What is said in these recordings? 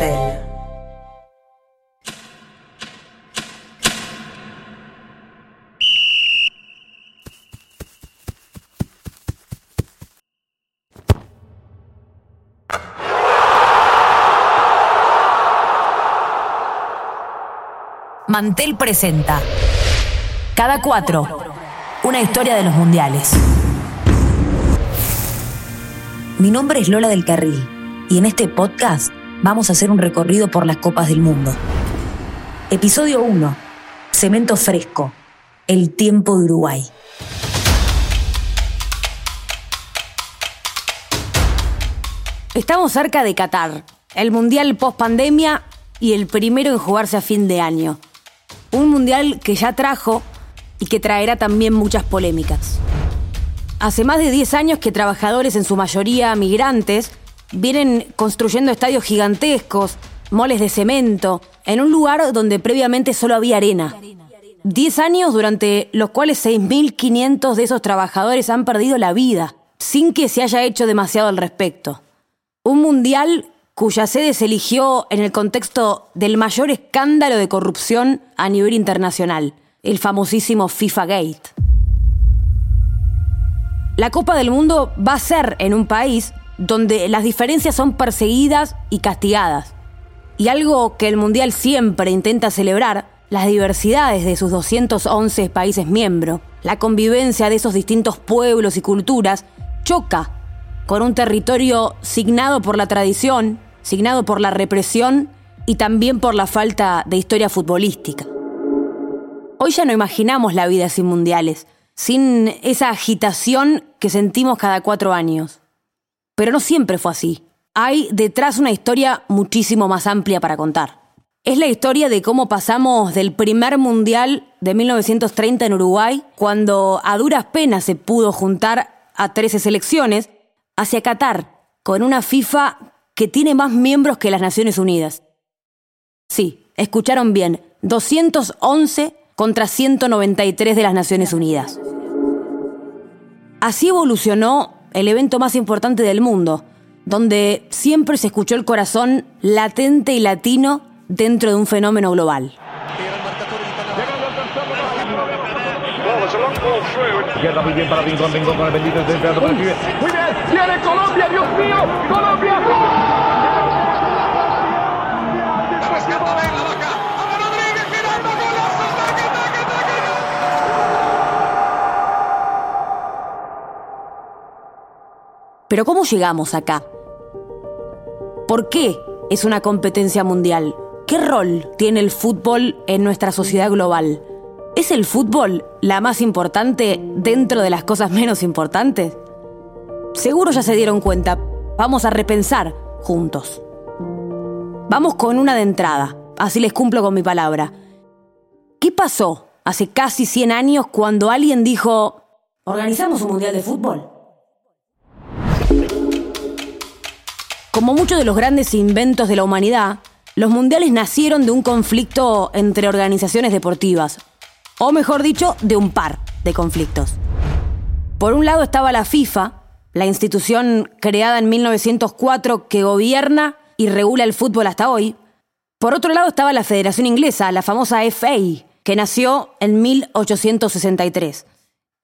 Mantel. Presenta Cada cuatro, una historia de los mundiales. Mi nombre es Lola del Carril y en este podcast vamos a hacer un recorrido por las copas del mundo. Episodio 1. Cemento fresco. El tiempo de Uruguay. Estamos cerca de Qatar, el mundial post pandemia y el primero en jugarse a fin de año. Un mundial que ya trajo y que traerá también muchas polémicas. Hace más de 10 años que trabajadores, en su mayoría migrantes, vienen construyendo estadios gigantescos, moles de cemento, en un lugar donde previamente solo había arena. 10 años durante los cuales 6.500 de esos trabajadores han perdido la vida, sin que se haya hecho demasiado al respecto. Un mundial cuya sede se eligió en el contexto del mayor escándalo de corrupción a nivel internacional, el famosísimo FIFA Gate. La Copa del Mundo va a ser en un país donde las diferencias son perseguidas y castigadas. Y algo que el Mundial siempre intenta celebrar, las diversidades de sus 211 países miembros, la convivencia de esos distintos pueblos y culturas, choca con un territorio signado por la tradición, signado por la represión y también por la falta de historia futbolística. Hoy ya no imaginamos la vida sin mundiales, sin esa agitación que sentimos cada cuatro años. Pero no siempre fue así. Hay detrás una historia muchísimo más amplia para contar. Es la historia de cómo pasamos del primer mundial de 1930 en Uruguay, cuando a duras penas se pudo juntar a 13 selecciones, hacia Qatar, con una FIFA que tiene más miembros que las Naciones Unidas. Sí, escucharon bien, 211 contra 193 de las Naciones Unidas. Así evolucionó el evento más importante del mundo, donde siempre se escuchó el corazón latente y latino dentro de un fenómeno global. muy bien para con el bendito Muy bien, viene Colombia, Dios mío, Colombia. Pero ¿cómo llegamos acá? ¿Por qué es una competencia mundial? ¿Qué rol tiene el fútbol en nuestra sociedad global? ¿Es el fútbol la más importante dentro de las cosas menos importantes? Seguro ya se dieron cuenta. Vamos a repensar juntos. Vamos con una de entrada, así les cumplo con mi palabra. ¿Qué pasó hace casi 100 años cuando alguien dijo, ¿organizamos un mundial de fútbol? Como muchos de los grandes inventos de la humanidad, los mundiales nacieron de un conflicto entre organizaciones deportivas, o mejor dicho, de un par de conflictos. Por un lado estaba la FIFA, la institución creada en 1904 que gobierna y regula el fútbol hasta hoy. Por otro lado estaba la Federación Inglesa, la famosa FA, que nació en 1863.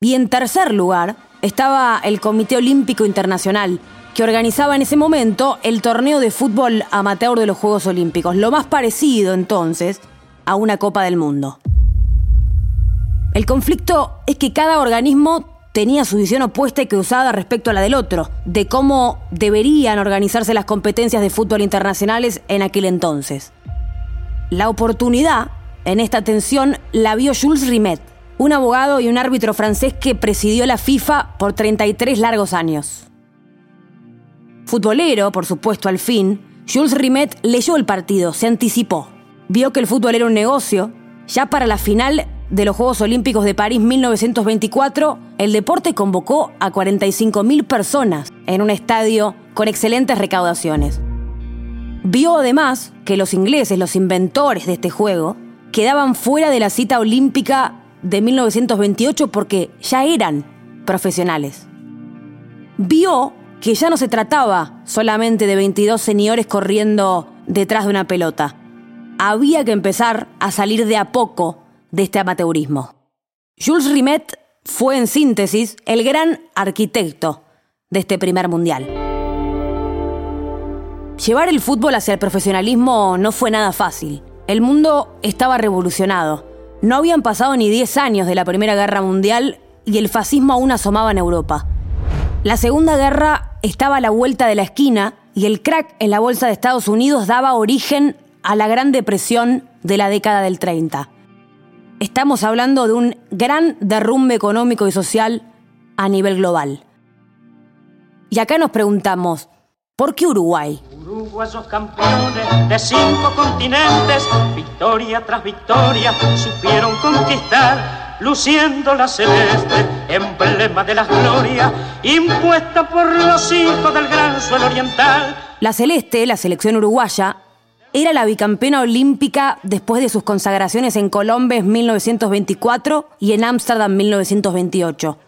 Y en tercer lugar estaba el Comité Olímpico Internacional, que organizaba en ese momento el torneo de fútbol amateur de los Juegos Olímpicos, lo más parecido entonces a una Copa del Mundo. El conflicto es que cada organismo tenía su visión opuesta y cruzada respecto a la del otro, de cómo deberían organizarse las competencias de fútbol internacionales en aquel entonces. La oportunidad en esta tensión la vio Jules Rimet, un abogado y un árbitro francés que presidió la FIFA por 33 largos años. Futbolero, por supuesto, al fin, Jules Rimet leyó el partido, se anticipó. Vio que el fútbol era un negocio. Ya para la final de los Juegos Olímpicos de París 1924, el deporte convocó a 45.000 personas en un estadio con excelentes recaudaciones. Vio además que los ingleses, los inventores de este juego, quedaban fuera de la cita olímpica de 1928 porque ya eran profesionales. Vio que ya no se trataba solamente de 22 señores corriendo detrás de una pelota. Había que empezar a salir de a poco de este amateurismo. Jules Rimet fue en síntesis el gran arquitecto de este primer mundial. Llevar el fútbol hacia el profesionalismo no fue nada fácil. El mundo estaba revolucionado. No habían pasado ni 10 años de la Primera Guerra Mundial y el fascismo aún asomaba en Europa. La Segunda Guerra estaba a la vuelta de la esquina y el crack en la bolsa de Estados Unidos daba origen a la Gran Depresión de la década del 30. Estamos hablando de un gran derrumbe económico y social a nivel global. Y acá nos preguntamos, ¿por qué Uruguay? Uruguayos campeones de cinco continentes, victoria tras victoria, supieron conquistar, luciendo la celeste, emblema de la gloria, impuesta por los hijos del gran suelo oriental. La celeste, la selección uruguaya, era la bicampeona olímpica después de sus consagraciones en Colombia en 1924 y en Ámsterdam 1928.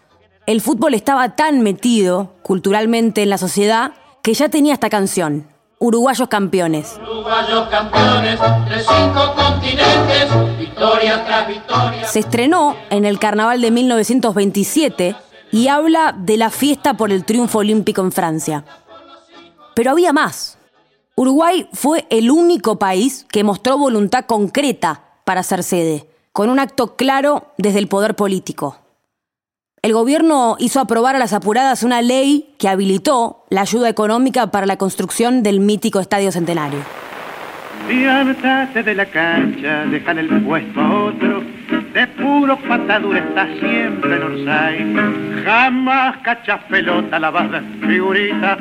El fútbol estaba tan metido culturalmente en la sociedad que ya tenía esta canción, Uruguayos campeones. Uruguayos campeones de cinco continentes, victoria tras victoria. Se estrenó en el Carnaval de 1927 y habla de la fiesta por el triunfo olímpico en Francia. Pero había más. Uruguay fue el único país que mostró voluntad concreta para ser sede, con un acto claro desde el poder político. El gobierno hizo aprobar a las apuradas una ley que habilitó la ayuda económica para la construcción del mítico Estadio Centenario. de la cancha, dejan el puesto a otro, de puro patadura está siempre en Orsay. Jamás cachas pelota la banda figurita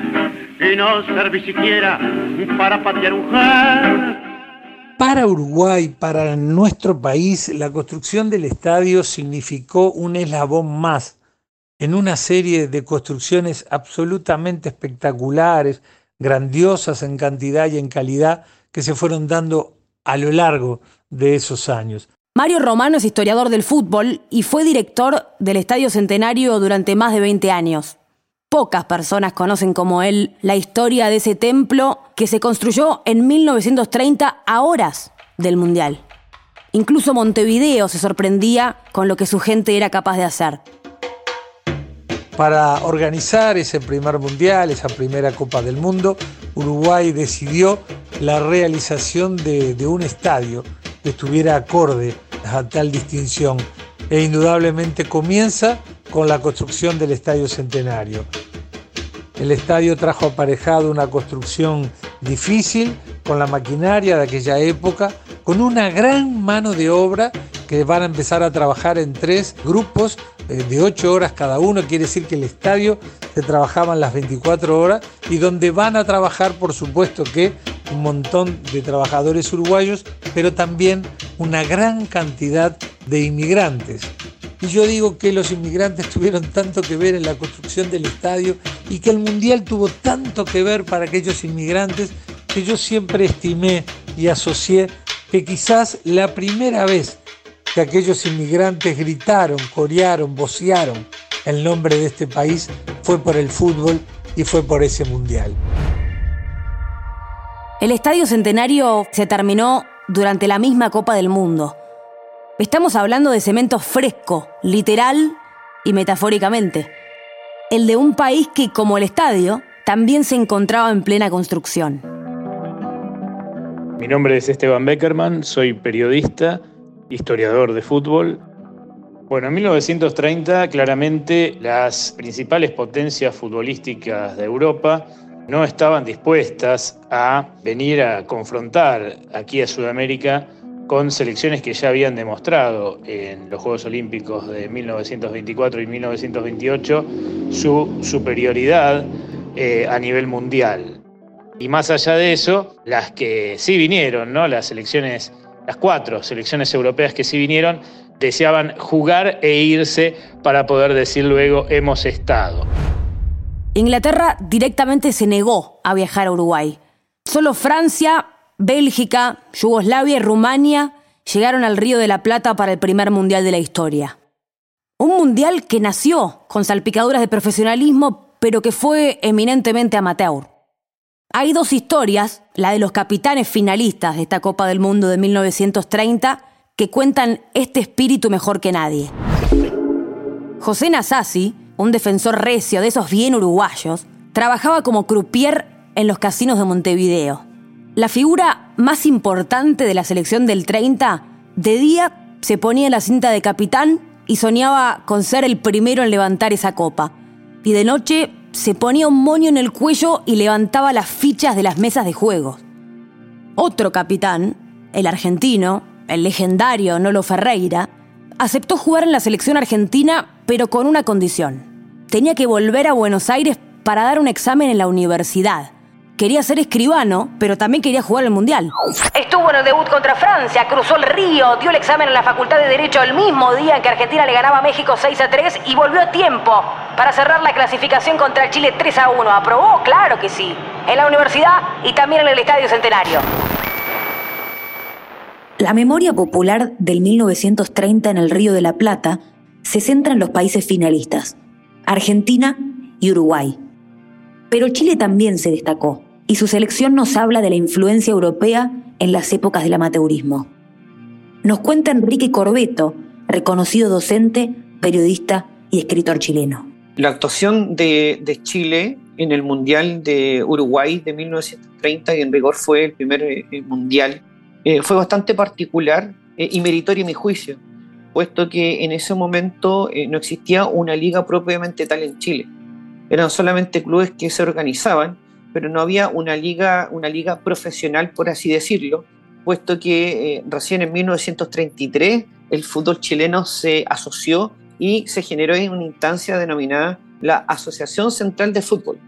y no serví siquiera para patear un jar. Para Uruguay, para nuestro país, la construcción del estadio significó un eslabón más en una serie de construcciones absolutamente espectaculares, grandiosas en cantidad y en calidad, que se fueron dando a lo largo de esos años. Mario Romano es historiador del fútbol y fue director del Estadio Centenario durante más de 20 años. Pocas personas conocen como él la historia de ese templo que se construyó en 1930 a horas del Mundial. Incluso Montevideo se sorprendía con lo que su gente era capaz de hacer. Para organizar ese primer Mundial, esa primera Copa del Mundo, Uruguay decidió la realización de, de un estadio que estuviera acorde a tal distinción e indudablemente comienza con la construcción del Estadio Centenario. El estadio trajo aparejado una construcción difícil con la maquinaria de aquella época, con una gran mano de obra que van a empezar a trabajar en tres grupos eh, de ocho horas cada uno, quiere decir que el estadio se trabajaban las 24 horas y donde van a trabajar, por supuesto que un montón de trabajadores uruguayos, pero también una gran cantidad de inmigrantes. Y yo digo que los inmigrantes tuvieron tanto que ver en la construcción del estadio y que el Mundial tuvo tanto que ver para aquellos inmigrantes que yo siempre estimé y asocié que quizás la primera vez que aquellos inmigrantes gritaron, corearon, vocearon el nombre de este país fue por el fútbol y fue por ese Mundial. El Estadio Centenario se terminó durante la misma Copa del Mundo. Estamos hablando de cemento fresco, literal y metafóricamente. El de un país que, como el estadio, también se encontraba en plena construcción. Mi nombre es Esteban Beckerman, soy periodista, historiador de fútbol. Bueno, en 1930 claramente las principales potencias futbolísticas de Europa no estaban dispuestas a venir a confrontar aquí a Sudamérica con selecciones que ya habían demostrado en los Juegos Olímpicos de 1924 y 1928 su superioridad eh, a nivel mundial. Y más allá de eso, las que sí vinieron, ¿no? las selecciones, las cuatro selecciones europeas que sí vinieron, deseaban jugar e irse para poder decir luego hemos estado. Inglaterra directamente se negó a viajar a Uruguay. Solo Francia, Bélgica, Yugoslavia y Rumania llegaron al Río de la Plata para el primer mundial de la historia. Un mundial que nació con salpicaduras de profesionalismo, pero que fue eminentemente amateur. Hay dos historias, la de los capitanes finalistas de esta Copa del Mundo de 1930, que cuentan este espíritu mejor que nadie. José Nasasi, un defensor recio de esos bien uruguayos, trabajaba como croupier en los casinos de Montevideo. La figura más importante de la selección del 30, de día se ponía la cinta de capitán y soñaba con ser el primero en levantar esa copa. Y de noche se ponía un moño en el cuello y levantaba las fichas de las mesas de juego. Otro capitán, el argentino, el legendario Nolo Ferreira, aceptó jugar en la selección argentina, pero con una condición. Tenía que volver a Buenos Aires para dar un examen en la universidad. Quería ser escribano, pero también quería jugar el Mundial. Estuvo en el debut contra Francia, cruzó el río, dio el examen en la Facultad de Derecho el mismo día en que Argentina le ganaba a México 6 a 3 y volvió a tiempo para cerrar la clasificación contra Chile 3 a 1. ¿Aprobó? Claro que sí. En la universidad y también en el Estadio Centenario. La memoria popular del 1930 en el Río de la Plata se centra en los países finalistas, Argentina y Uruguay. Pero Chile también se destacó y su selección nos habla de la influencia europea en las épocas del amateurismo. Nos cuenta Enrique Corbeto, reconocido docente, periodista y escritor chileno. La actuación de, Chile en el Mundial de Uruguay de 1930, y en rigor fue el primer eh, mundial, eh, fue bastante particular eh, y meritorio en mi juicio, puesto que en ese momento no existía una liga propiamente tal en Chile. Eran solamente clubes que se organizaban pero no había una liga, una liga profesional, por así decirlo, puesto que eh, recién en 1933 el fútbol chileno se asoció y se generó en una instancia denominada la Asociación Central de Fútbol.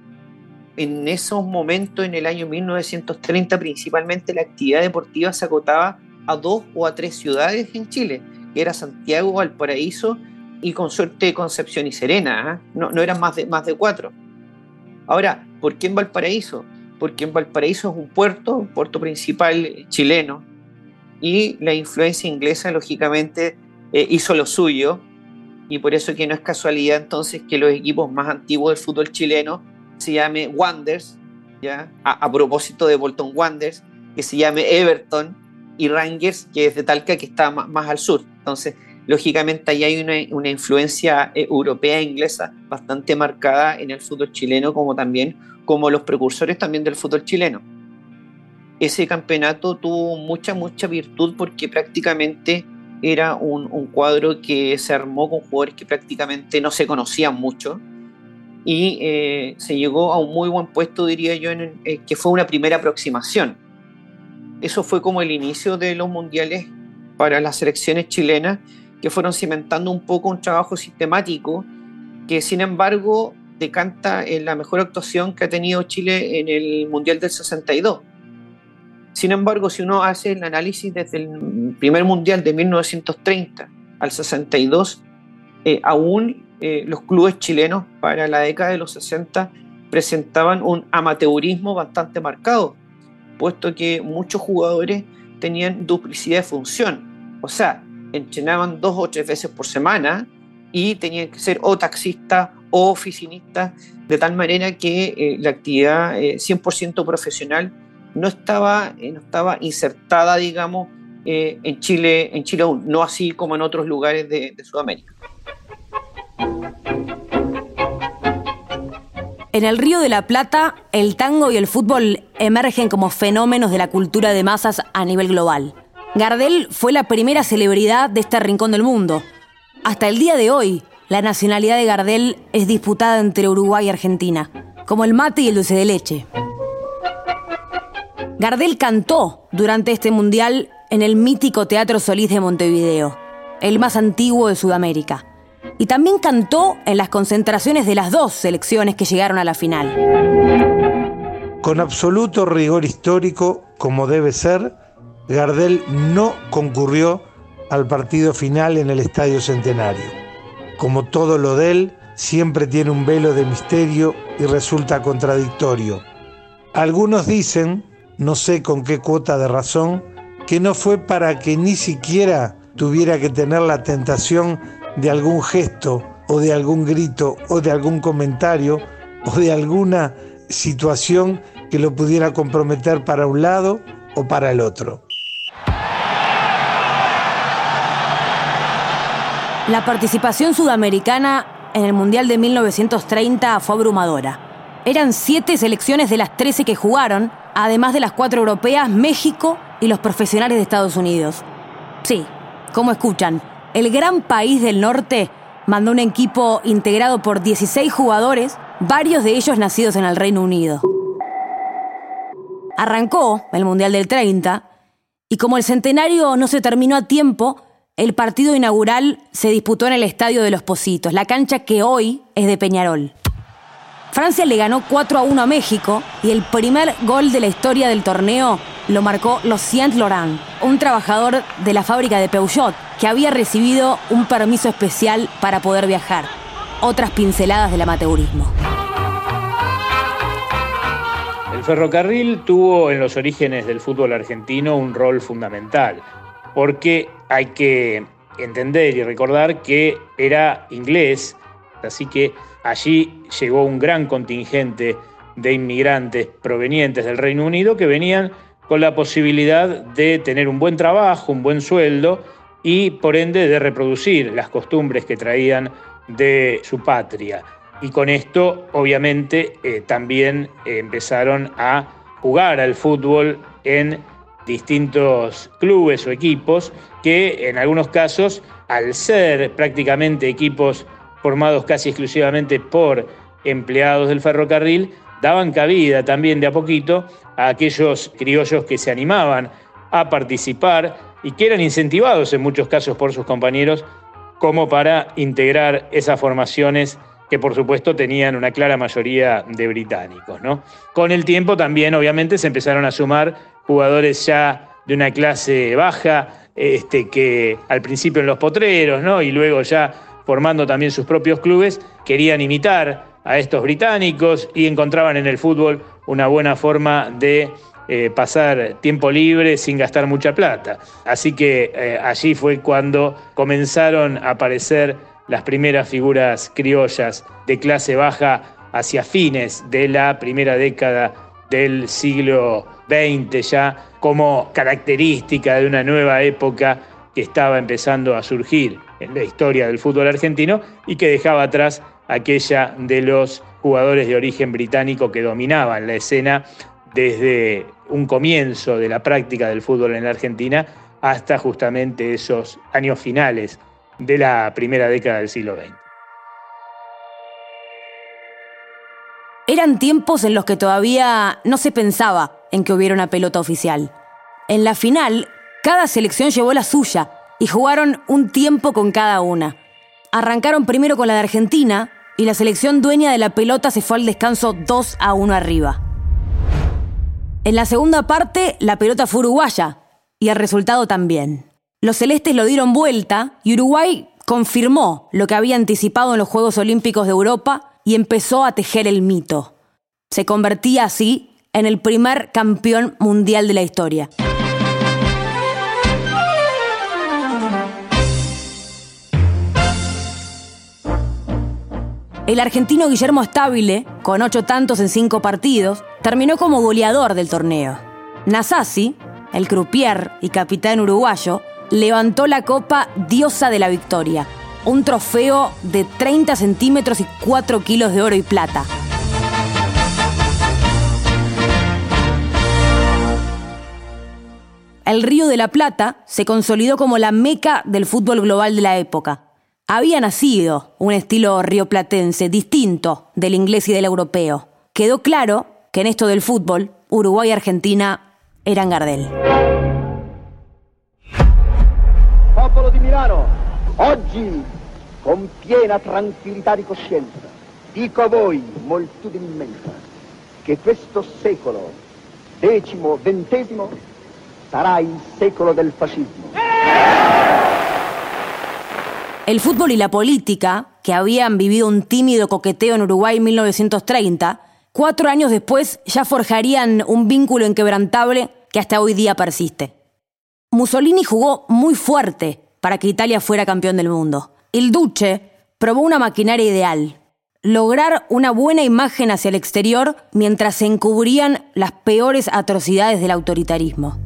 En esos momentos, en el año 1930, principalmente la actividad deportiva se acotaba a dos o a tres ciudades en Chile, era Santiago, Valparaíso y con suerte Concepción y Serena, ¿ah? no, no eran más de, más de cuatro. Ahora, ¿por qué en Valparaíso? Porque en Valparaíso es un puerto, un puerto principal chileno, y la influencia inglesa, lógicamente, eh, hizo lo suyo, y por eso que no es casualidad entonces que los equipos más antiguos del fútbol chileno se llame Wanderers, ¿ya? A, propósito de Bolton Wanderers, que se llame Everton, y Rangers, que es de Talca, que está más, más al sur. Entonces, lógicamente ahí hay una, influencia eh, europea e inglesa bastante marcada en el fútbol chileno, como también como los precursores también del fútbol chileno. Ese campeonato tuvo mucha, mucha virtud porque prácticamente era un, cuadro que se armó con jugadores que prácticamente no se conocían mucho y eh, se llegó a un muy buen puesto, diría yo, eh, que fue una primera aproximación. Eso fue como el inicio de los mundiales para las selecciones chilenas que fueron cimentando un poco un trabajo sistemático que sin embargo decanta en la mejor actuación que ha tenido Chile en el Mundial del 62. Sin embargo, si uno hace el análisis desde el primer Mundial de 1930 al 62, eh, aún eh, los clubes chilenos para la década de los 60 presentaban un amateurismo bastante marcado, puesto que muchos jugadores tenían duplicidad de función. O sea, entrenaban dos o tres veces por semana y tenían que ser o taxistas o oficinistas, de tal manera que eh, la actividad 100% eh, profesional no estaba, eh, no estaba insertada, digamos, en, Chile, en Chile aún, no así como en otros lugares de Sudamérica. En el Río de la Plata, el tango y el fútbol emergen como fenómenos de la cultura de masas a nivel global. Gardel fue la primera celebridad de este rincón del mundo. Hasta el día de hoy, la nacionalidad de Gardel es disputada entre Uruguay y Argentina, como el mate y el dulce de leche. Gardel cantó durante este mundial en el mítico Teatro Solís de Montevideo, el más antiguo de Sudamérica. Y también cantó en las concentraciones de las dos selecciones que llegaron a la final. Con absoluto rigor histórico, como debe ser, Gardel no concurrió al partido final en el Estadio Centenario. Como todo lo de él, siempre tiene un velo de misterio y resulta contradictorio. Algunos dicen, no sé con qué cuota de razón, que no fue para que ni siquiera tuviera que tener la tentación de algún gesto o de algún grito o de algún comentario o de alguna situación que lo pudiera comprometer para un lado o para el otro. La participación sudamericana en el Mundial de 1930 fue abrumadora. Eran siete selecciones de las 13 que jugaron, además de las cuatro europeas, México y los profesionales de Estados Unidos. Sí, como escuchan, el gran país del norte mandó un equipo integrado por 16 jugadores, varios de ellos nacidos en el Reino Unido. Arrancó el Mundial del 30 y como el centenario no se terminó a tiempo, el partido inaugural se disputó en el Estadio de los Positos, la cancha que hoy es de Peñarol. Francia le ganó 4 a 1 a México y el primer gol de la historia del torneo lo marcó Lucien Laurent, un trabajador de la fábrica de Peugeot que había recibido un permiso especial para poder viajar. Otras pinceladas del amateurismo. El ferrocarril tuvo en los orígenes del fútbol argentino un rol fundamental, porque hay que entender y recordar que era inglés, así que allí llegó un gran contingente de inmigrantes provenientes del Reino Unido que venían con la posibilidad de tener un buen trabajo, un buen sueldo y por ende de reproducir las costumbres que traían de su patria. Y con esto obviamente eh, también empezaron a jugar al fútbol en distintos clubes o equipos que en algunos casos, al ser prácticamente equipos formados casi exclusivamente por empleados del ferrocarril, daban cabida también de a poquito a aquellos criollos que se animaban a participar y que eran incentivados en muchos casos por sus compañeros como para integrar esas formaciones que por supuesto tenían una clara mayoría de británicos. ¿no? Con el tiempo también obviamente se empezaron a sumar jugadores ya de una clase baja, este, que al principio en los potreros ¿no? y luego ya formando también sus propios clubes, querían imitar a estos británicos y encontraban en el fútbol una buena forma de eh, pasar tiempo libre sin gastar mucha plata. Así que eh, allí fue cuando comenzaron a aparecer las primeras figuras criollas de clase baja hacia fines de la primera década del siglo XX ya como característica de una nueva época que estaba empezando a surgir en la historia del fútbol argentino y que dejaba atrás aquella de los jugadores de origen británico que dominaban la escena desde un comienzo de la práctica del fútbol en la Argentina hasta justamente esos años finales de la primera década del siglo XX. Eran tiempos en los que todavía no se pensaba en que hubiera una pelota oficial. En la final, cada selección llevó la suya y jugaron un tiempo con cada una. Arrancaron primero con la de Argentina, y la selección dueña de la pelota se fue al descanso 2 a 1 arriba. En la segunda parte, la pelota fue uruguaya y el resultado también. Los celestes lo dieron vuelta y Uruguay confirmó lo que había anticipado en los Juegos Olímpicos de Europa y empezó a tejer el mito. Se convertía así en el primer campeón mundial de la historia. El argentino Guillermo Stabile, con ocho tantos en cinco partidos, terminó como goleador del torneo. Nasasi, el croupier y capitán uruguayo, levantó la copa Diosa de la Victoria, un trofeo de 30 centímetros y 4 kilos de oro y plata. El Río de la Plata se consolidó como la meca del fútbol global de la época había nacido un estilo rioplatense distinto del inglés y del europeo. Quedó claro que en esto del fútbol, Uruguay y Argentina eran Gardel. Popolo di oggi con piena tranquillità di coscienza dico a voi, moltitudine immensa, che questo secolo, decimo, ventesimo, sarà il secolo del fascismo. El fútbol y la política, que habían vivido un tímido coqueteo en Uruguay en 1930, cuatro años después ya forjarían un vínculo inquebrantable que hasta hoy día persiste. Mussolini jugó muy fuerte para que Italia fuera campeón del mundo. El Duce probó una maquinaria ideal. lograr una buena imagen hacia el exterior mientras se encubrían las peores atrocidades del autoritarismo.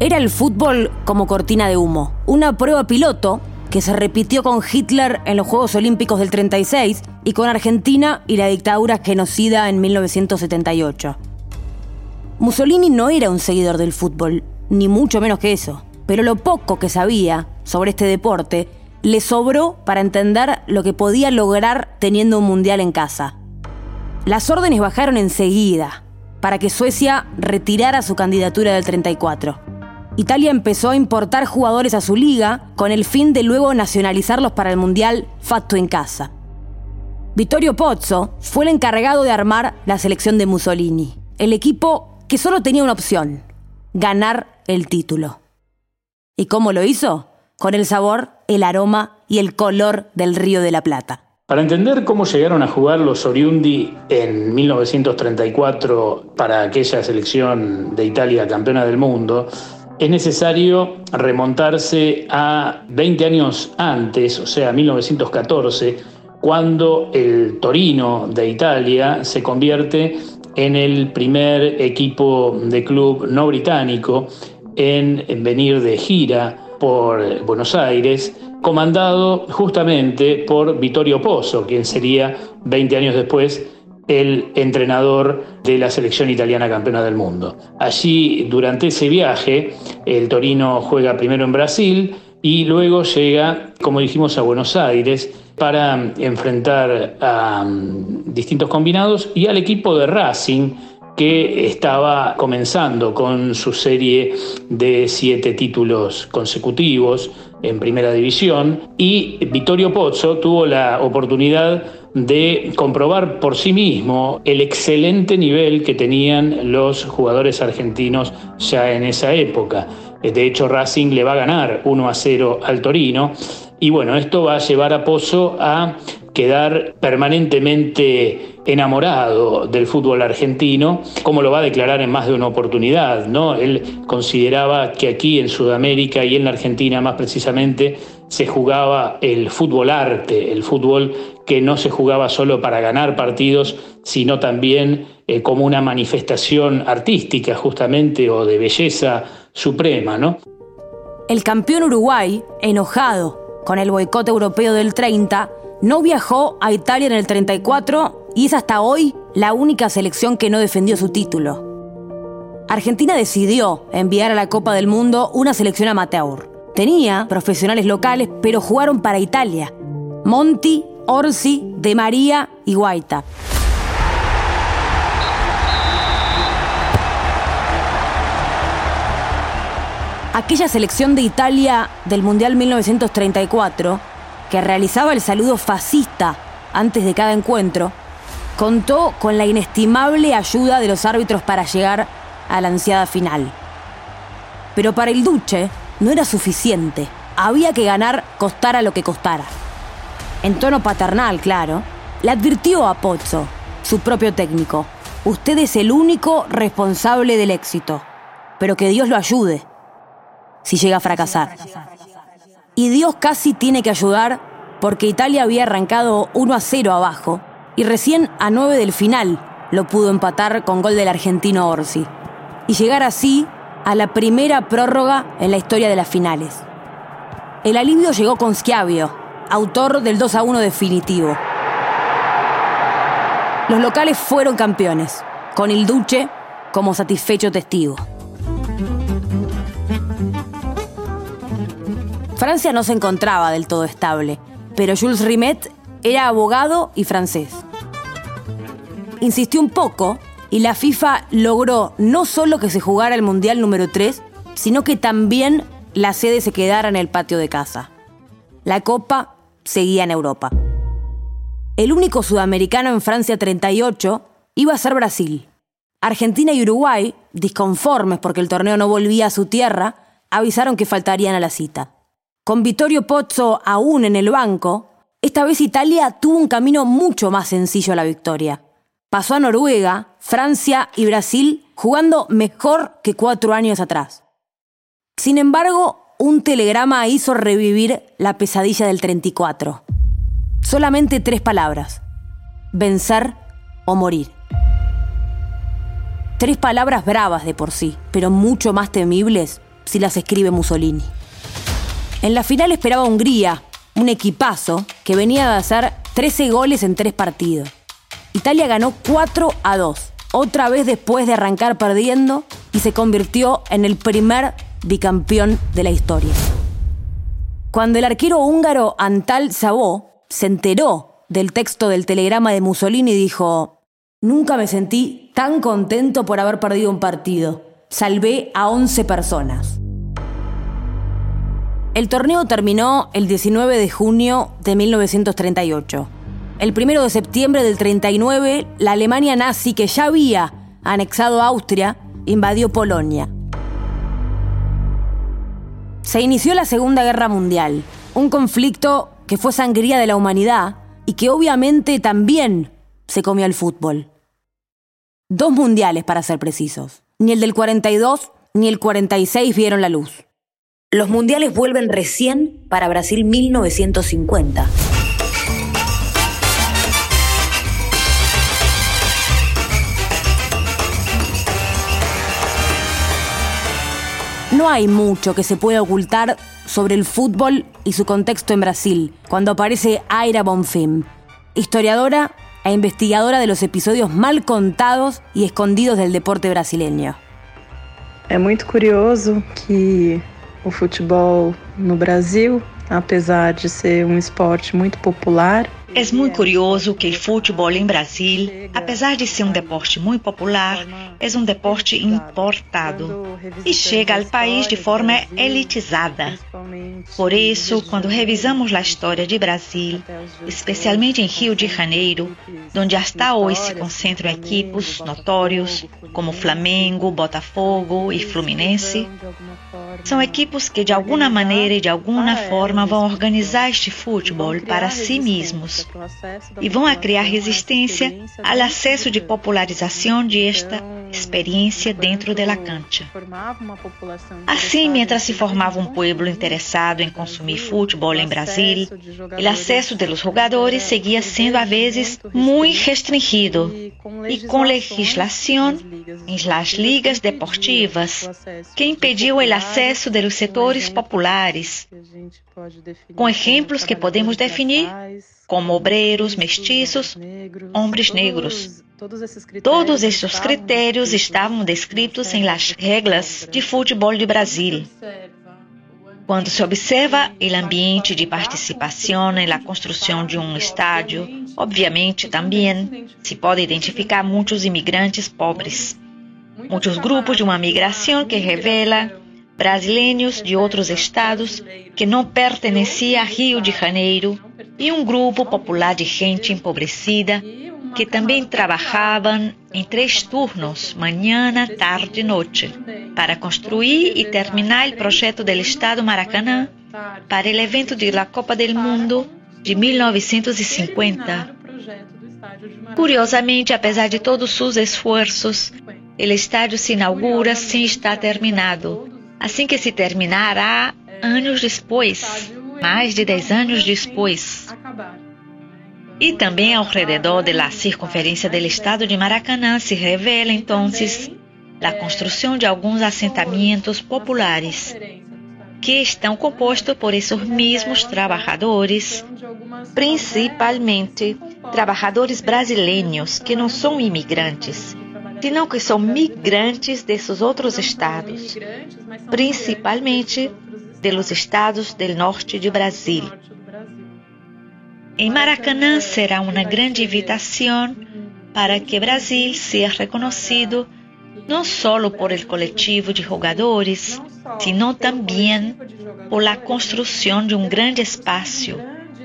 Era el fútbol como cortina de humo, una prueba piloto que se repitió con Hitler en los Juegos Olímpicos del 36 y con Argentina y la dictadura genocida en 1978. Mussolini no era un seguidor del fútbol, ni mucho menos que eso, pero lo poco que sabía sobre este deporte le sobró para entender lo que podía lograr teniendo un mundial en casa. Las órdenes bajaron enseguida para que Suecia retirara su candidatura del 34. Italia empezó a importar jugadores a su liga con el fin de luego nacionalizarlos para el mundial fatto en casa. Vittorio Pozzo fue el encargado de armar la selección de Mussolini, el equipo que solo tenía una opción, ganar el título. ¿Y cómo lo hizo? con el sabor, el aroma y el color del Río de la Plata. Para entender cómo llegaron a jugar los Oriundi en 1934 para aquella selección de Italia campeona del mundo, es necesario remontarse a 20 años antes, o sea, 1914, cuando el Torino de Italia se convierte en el primer equipo de club no británico en venir de gira por Buenos Aires, comandado justamente por Vittorio Pozzo, quien sería 20 años después el entrenador de la selección italiana campeona del mundo. Allí, durante ese viaje, el Torino juega primero en Brasil y luego llega, como dijimos, a Buenos Aires para enfrentar a mm, distintos combinados y al equipo de Racing, que estaba comenzando con su serie de siete títulos consecutivos en primera división y Vittorio Pozzo tuvo la oportunidad de comprobar por sí mismo el excelente nivel que tenían los jugadores argentinos ya en esa época. De hecho, Racing le va a ganar 1 a 0 al Torino. Y bueno, esto va a llevar a Pozzo a quedar permanentemente enamorado del fútbol argentino, como lo va a declarar en más de una oportunidad, ¿no? Él consideraba que aquí en Sudamérica y en la Argentina más precisamente se jugaba el fútbol arte, el fútbol que no se jugaba solo para ganar partidos, sino también eh, como una manifestación artística justamente o de belleza suprema, ¿no? El campeón Uruguay, enojado con el boicot europeo del 30, no viajó a Italia en el 34 y es hasta hoy la única selección que no defendió su título. Argentina decidió enviar a la Copa del Mundo una selección amateur. Tenía profesionales locales, pero jugaron para Italia. Monti, Orsi, De María y Guaita. Aquella selección de Italia del Mundial 1934 que realizaba el saludo fascista antes de cada encuentro, contó con la inestimable ayuda de los árbitros para llegar a la ansiada final. Pero para el Duce no era suficiente, había que ganar costara lo que costara. En tono paternal, claro, le advirtió a Pozzo, su propio técnico, usted es el único responsable del éxito, pero que Dios lo ayude si llega a fracasar. Y Dios casi tiene que ayudar porque Italia había arrancado 1 a 0 abajo y recién a 9 del final lo pudo empatar con gol del argentino Orsi y llegar así a la primera prórroga en la historia de las finales. El alivio llegó con Schiavio, autor del 2 a 1 definitivo. Los locales fueron campeones, con el Duce como satisfecho testigo. Francia no se encontraba del todo estable, pero Jules Rimet era abogado y francés. Insistió un poco y la FIFA logró no solo que se jugara el Mundial número 3, sino que también la sede se quedara en el patio de casa. La Copa seguía en Europa. El único sudamericano en Francia 38 iba a ser Brasil. Argentina y Uruguay, disconformes porque el torneo no volvía a su tierra, avisaron que faltarían a la cita. Con Vittorio Pozzo aún en el banco, esta vez Italia tuvo un camino mucho más sencillo a la victoria. Pasó a Noruega, Francia y Brasil jugando mejor que cuatro años atrás. Sin embargo, un telegrama hizo revivir la pesadilla del 34. Solamente tres palabras. Vencer o morir. Tres palabras bravas de por sí, pero mucho más temibles si las escribe Mussolini. En la final esperaba Hungría, un equipazo que venía de hacer 13 goles en tres partidos. Italia ganó 4 a 2, otra vez después de arrancar perdiendo y se convirtió en el primer bicampeón de la historia. Cuando el arquero húngaro Antal Sabó se enteró del texto del telegrama de Mussolini, dijo, Nunca me sentí tan contento por haber perdido un partido. Salvé a 11 personas. El torneo terminó el 19 de junio de 1938. El 1 de septiembre del 39, la Alemania nazi, que ya había anexado Austria, invadió Polonia. Se inició la Segunda Guerra Mundial, un conflicto que fue sangría de la humanidad y que obviamente también se comió el fútbol. Dos mundiales, para ser precisos. Ni el del 42 ni el 46 vieron la luz. Los mundiales vuelven recién para Brasil 1950. No hay mucho que se pueda ocultar sobre el fútbol y su contexto en Brasil cuando aparece Aira Bonfim, historiadora e investigadora de los episodios mal contados y escondidos del deporte brasileño. Es muy curioso que el fútbol no Brasil, apesar de ser un um esporte muy popular, É muito curioso que o futebol em Brasil, apesar de ser um deporte muito popular, é um deporte importado e chega ao país de forma elitizada. Por isso, quando revisamos a história de Brasil, especialmente em Rio de Janeiro, onde hasta hoje se concentram equipes notórios como Flamengo, Botafogo e Fluminense, são equipes que de alguma maneira e de alguma forma vão organizar este futebol para si mesmos e vão a criar resistência ao acesso de popularização de esta experiência dentro da cancha. Assim, mientras se formava um povo interessado em consumir futebol em Brasil, o acesso dos jogadores seguia sendo a vezes muito restringido e com legislação em las ligas deportivas que impediu o acesso dos setores populares, com exemplos que podemos definir como obreiros, mestiços, homens negros. Todos estes critérios estavam descritos em las regras de futebol de Brasil. Quando se observa o ambiente de participação na construção de um estádio, obviamente também se pode identificar muitos imigrantes pobres, muitos grupos de uma migração que revela brasileiros de outros estados que não pertenciam a Rio de Janeiro e um grupo popular de gente empobrecida que também trabalhavam em três turnos, manhã, tarde e noite, para construir e terminar o projeto do Estado Maracanã para o evento de la Copa del Mundo de 1950. Curiosamente, apesar de todos os esforços, o estádio se inaugura sem estar terminado. Assim que se terminará, anos depois, mais de 10 anos depois. E também ao redor da circunferência do estado de Maracanã se revela então a construção de alguns assentamentos populares que estão compostos por esses mesmos trabalhadores, principalmente trabalhadores brasileiros que não são imigrantes, senão que são migrantes desses outros estados, principalmente de los estados del norte de Brasil. Em Maracanã será uma grande invitação para que Brasil seja reconhecido não só por el coletivo de jogadores, sino também por la construção de um grande espaço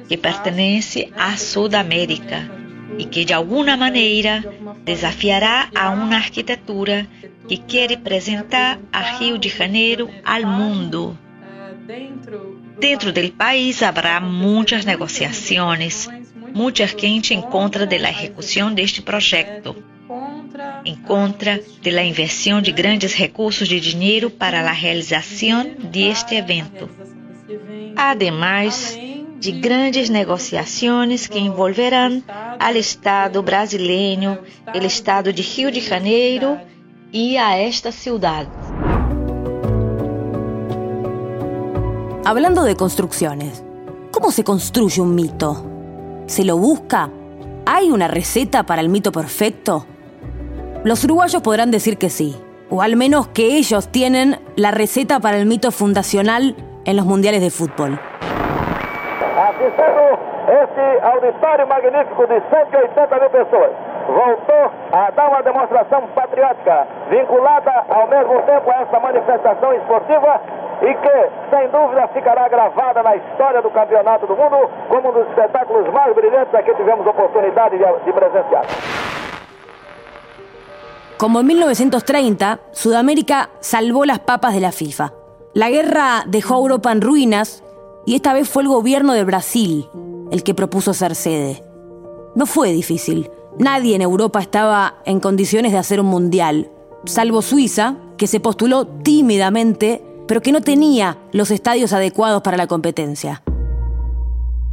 que pertence à Sudamérica e que de alguma maneira desafiará a uma arquitetura que quer apresentar a Rio de Janeiro ao mundo. Dentro do país haverá muitas negociações, muita gente em contra da execução deste projeto, em contra da inversão de grandes recursos de dinheiro para a realização deste evento. Ademais, de grandes negociações que envolverão ao Estado brasileiro, o Estado de Rio de Janeiro e a esta cidade. Hablando de construcciones, ¿cómo se construye un mito? ¿Se lo busca? ¿Hay una receta para el mito perfecto? Los uruguayos podrán decir que sí, o al menos que ellos tienen la receta para el mito fundacional en los mundiales de fútbol. Assistindo este auditório magnífico de 180 mil pessoas, voltou a dar uma demonstração patriótica vinculada ao mesmo tempo a essa manifestação esportiva e que, sem dúvida, ficará gravada na história do Campeonato do Mundo como um dos espetáculos mais brilhantes a que tivemos oportunidade de, de presenciar. Como en 1930, Sudamérica salvó las papas de la FIFA. La guerra dejó Europa en ruinas y esta vez fue el gobierno de Brasil el que propuso ser sede. No fue difícil. Nadie en Europa estaba en condiciones de hacer un mundial, salvo Suiza, que se postuló tímidamente, pero que no tenía los estadios adecuados para la competencia.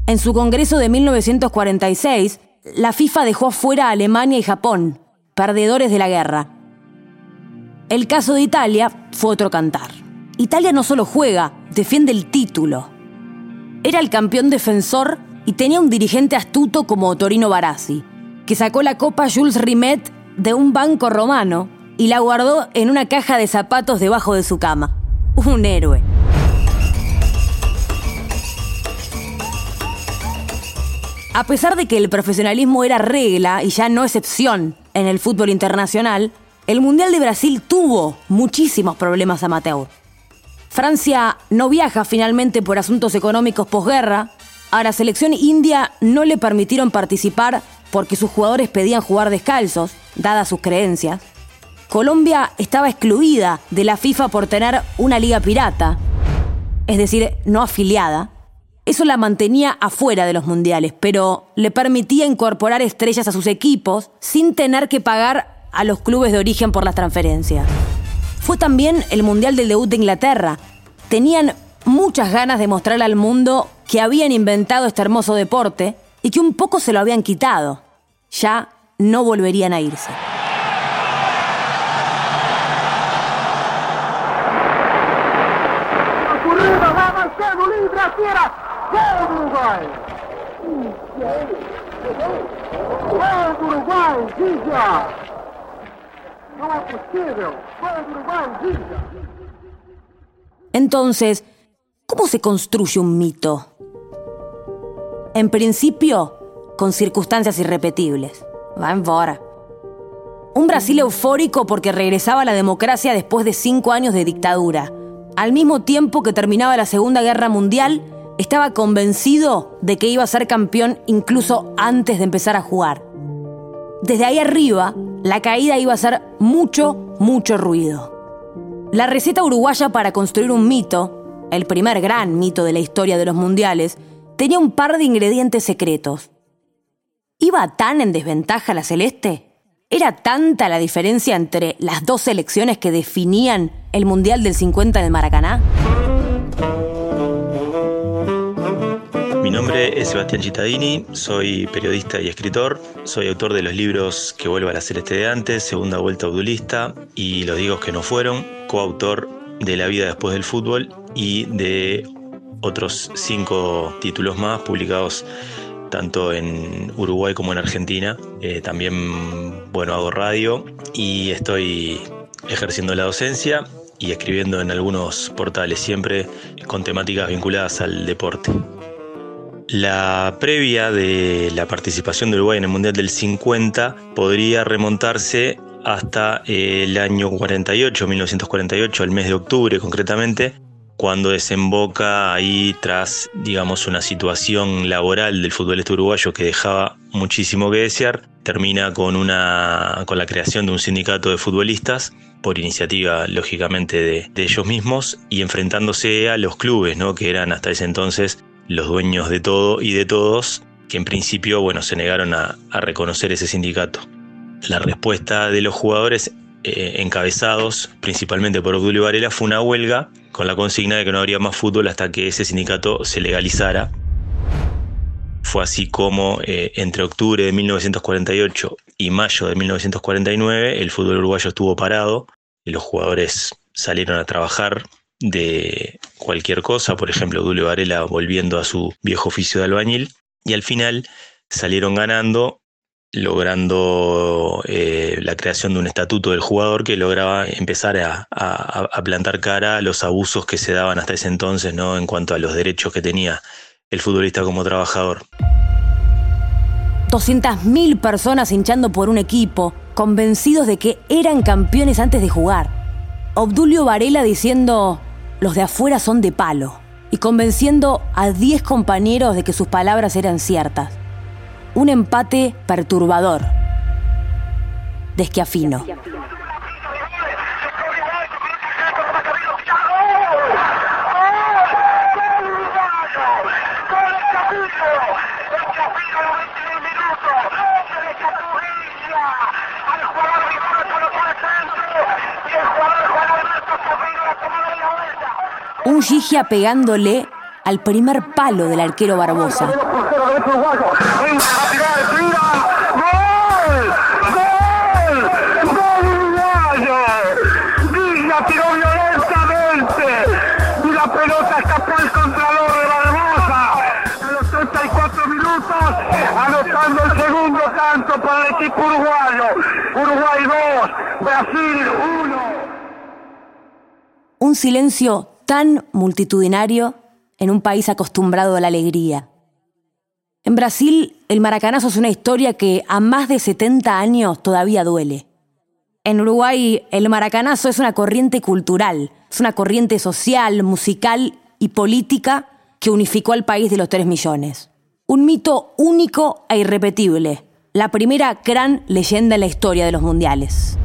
En su Congreso de 1946, la FIFA dejó afuera a Alemania y Japón, perdedores de la guerra. El caso de Italia fue otro cantar. Italia no solo juega, defiende el título. Era el campeón defensor y tenía un dirigente astuto como Torino Barassi, que sacó la copa Jules Rimet de un banco romano y la guardó en una caja de zapatos debajo de su cama. Un héroe. A pesar de que el profesionalismo era regla y ya no excepción en el fútbol internacional, el Mundial de Brasil tuvo muchísimos problemas amateur. Francia no viaja finalmente por asuntos económicos posguerra. A la selección india no le permitieron participar porque sus jugadores pedían jugar descalzos, dadas sus creencias. Colombia estaba excluida de la FIFA por tener una liga pirata, es decir, no afiliada. Eso la mantenía afuera de los mundiales, pero le permitía incorporar estrellas a sus equipos sin tener que pagar a los clubes de origen por las transferencias. Fue también el Mundial del debut de Inglaterra. Tenían muchas ganas de mostrarle al mundo que habían inventado este hermoso deporte y que un poco se lo habían quitado. Ya no volverían a irse. Entonces, ¿cómo se construye un mito? En principio, con circunstancias irrepetibles. Va en. Un Brasil eufórico porque regresaba a la democracia después de cinco años de dictadura. Al mismo tiempo que terminaba la Segunda Guerra Mundial, estaba convencido de que iba a ser campeón incluso antes de empezar a jugar. Desde ahí arriba, la caída iba a ser mucho, mucho ruido. La receta uruguaya para construir un mito, el primer gran mito de la historia de los mundiales, tenía un par de ingredientes secretos. ¿Iba tan en desventaja la celeste? ¿Era tanta la diferencia entre las dos selecciones que definían el Mundial del 50 del Maracaná? Mi nombre es Sebastián Cittadini, soy periodista y escritor, soy autor de los libros Que vuelva a la celeste de antes, Segunda Vuelta Abdulista y Los Diegos que no fueron, coautor de La vida después del fútbol y de otros cinco títulos más publicados tanto en Uruguay como en Argentina. Eh, también, bueno, hago radio y estoy ejerciendo la docencia y escribiendo en algunos portales, siempre con temáticas vinculadas al deporte. La previa de la participación de Uruguay en el Mundial del 50 podría remontarse hasta el año 48, 1948, el mes de octubre concretamente, cuando desemboca ahí tras, digamos, una situación laboral del futbolista uruguayo que dejaba muchísimo que desear, termina con, una, con la creación de un sindicato de futbolistas por iniciativa, lógicamente, de, de ellos mismos y enfrentándose a los clubes, ¿no? que eran hasta ese entonces los dueños de todo y de todos, que en principio bueno, se negaron a, reconocer ese sindicato. La respuesta de los jugadores eh, encabezados principalmente por Obdulio Varela fue una huelga con la consigna de que no habría más fútbol hasta que ese sindicato se legalizara. Fue así como eh, entre octubre de 1948 y mayo de 1949 el fútbol uruguayo estuvo parado y los jugadores salieron a trabajar de cualquier cosa, por ejemplo, Dulio Varela volviendo a su viejo oficio de albañil, y al final salieron ganando, logrando eh, la creación de un estatuto del jugador que lograba empezar a, a, plantar cara a los abusos que se daban hasta ese entonces, ¿no? En cuanto a los derechos que tenía el futbolista como trabajador. 200.000 personas hinchando por un equipo, convencidos de que eran campeones antes de jugar. Obdulio Varela diciendo, los de afuera son de palo, y convenciendo a 10 compañeros de que sus palabras eran ciertas. Un empate perturbador. Desquiafino. Un Gigia pegándole al primer palo del arquero Barbosa. ¡Gol! ¡Gol! uruguayo! Gigia tiró violentamente y la pelota escapó al contralor de Barbosa. A los 34 minutos, anotando el segundo tanto para el equipo uruguayo. Uruguay 2, Brasil 1. Un silencio tan multitudinario en un país acostumbrado a la alegría. En Brasil, el maracanazo es una historia que a más de 70 años todavía duele. En Uruguay, el maracanazo es una corriente cultural, es una corriente social, musical y política que unificó al país de los 3 millones. Un mito único e irrepetible, la primera gran leyenda en la historia de los mundiales.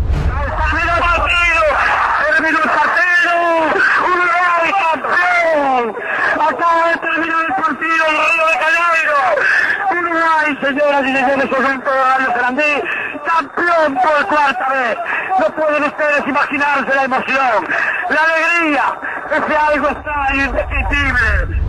El partido en Río de Janeiro. Uruguay, señoras y señores, evento de Radio Sarandí, campeón por cuarta vez. No pueden ustedes imaginarse la emoción, la alegría, ese algo extraño, indescriptible.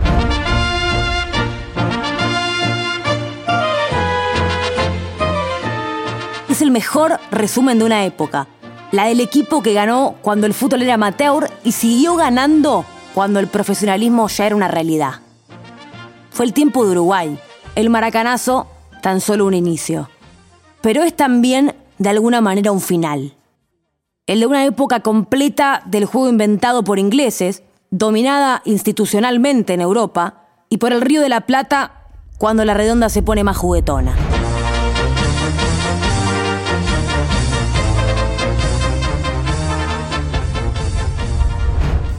Es el mejor resumen de una época, la del equipo que ganó cuando el fútbol era amateur y siguió ganando cuando el profesionalismo ya era una realidad. Fue el tiempo de Uruguay, el maracanazo tan solo un inicio. Pero es también, de alguna manera, un final. El de una época completa del juego inventado por ingleses, dominada institucionalmente en Europa, y por el Río de la Plata cuando la redonda se pone más juguetona.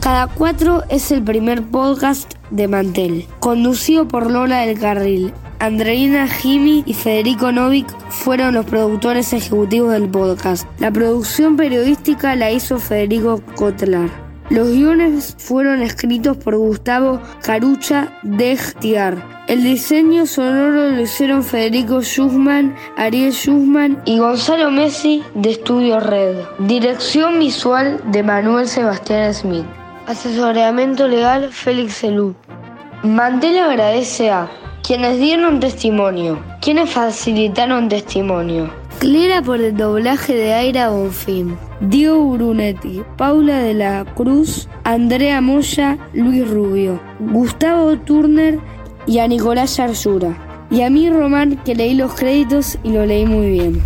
Cada cuatro es el primer podcast de Mantel, conducido por Lola del Carril. Andreina Jimmy y Federico Novik fueron los productores ejecutivos del podcast. La producción periodística la hizo Federico Kotlar. Los guiones fueron escritos por Gustavo Carucha de Tiar. El diseño sonoro lo hicieron Federico Schussman, Ariel Schussman y Gonzalo Messi de Estudio Red. Dirección visual de Manuel Sebastián Smith. Asesoramiento legal Félix Elú. Mantel agradece a quienes dieron testimonio, quienes facilitaron testimonio. Clera por el doblaje de Aira Bonfim, Diego Brunetti, Paula de la Cruz, Andrea Moya, Luis Rubio, Gustavo Turner y a Nicolás Yarzura. Y a mí Román que leí los créditos y lo leí muy bien.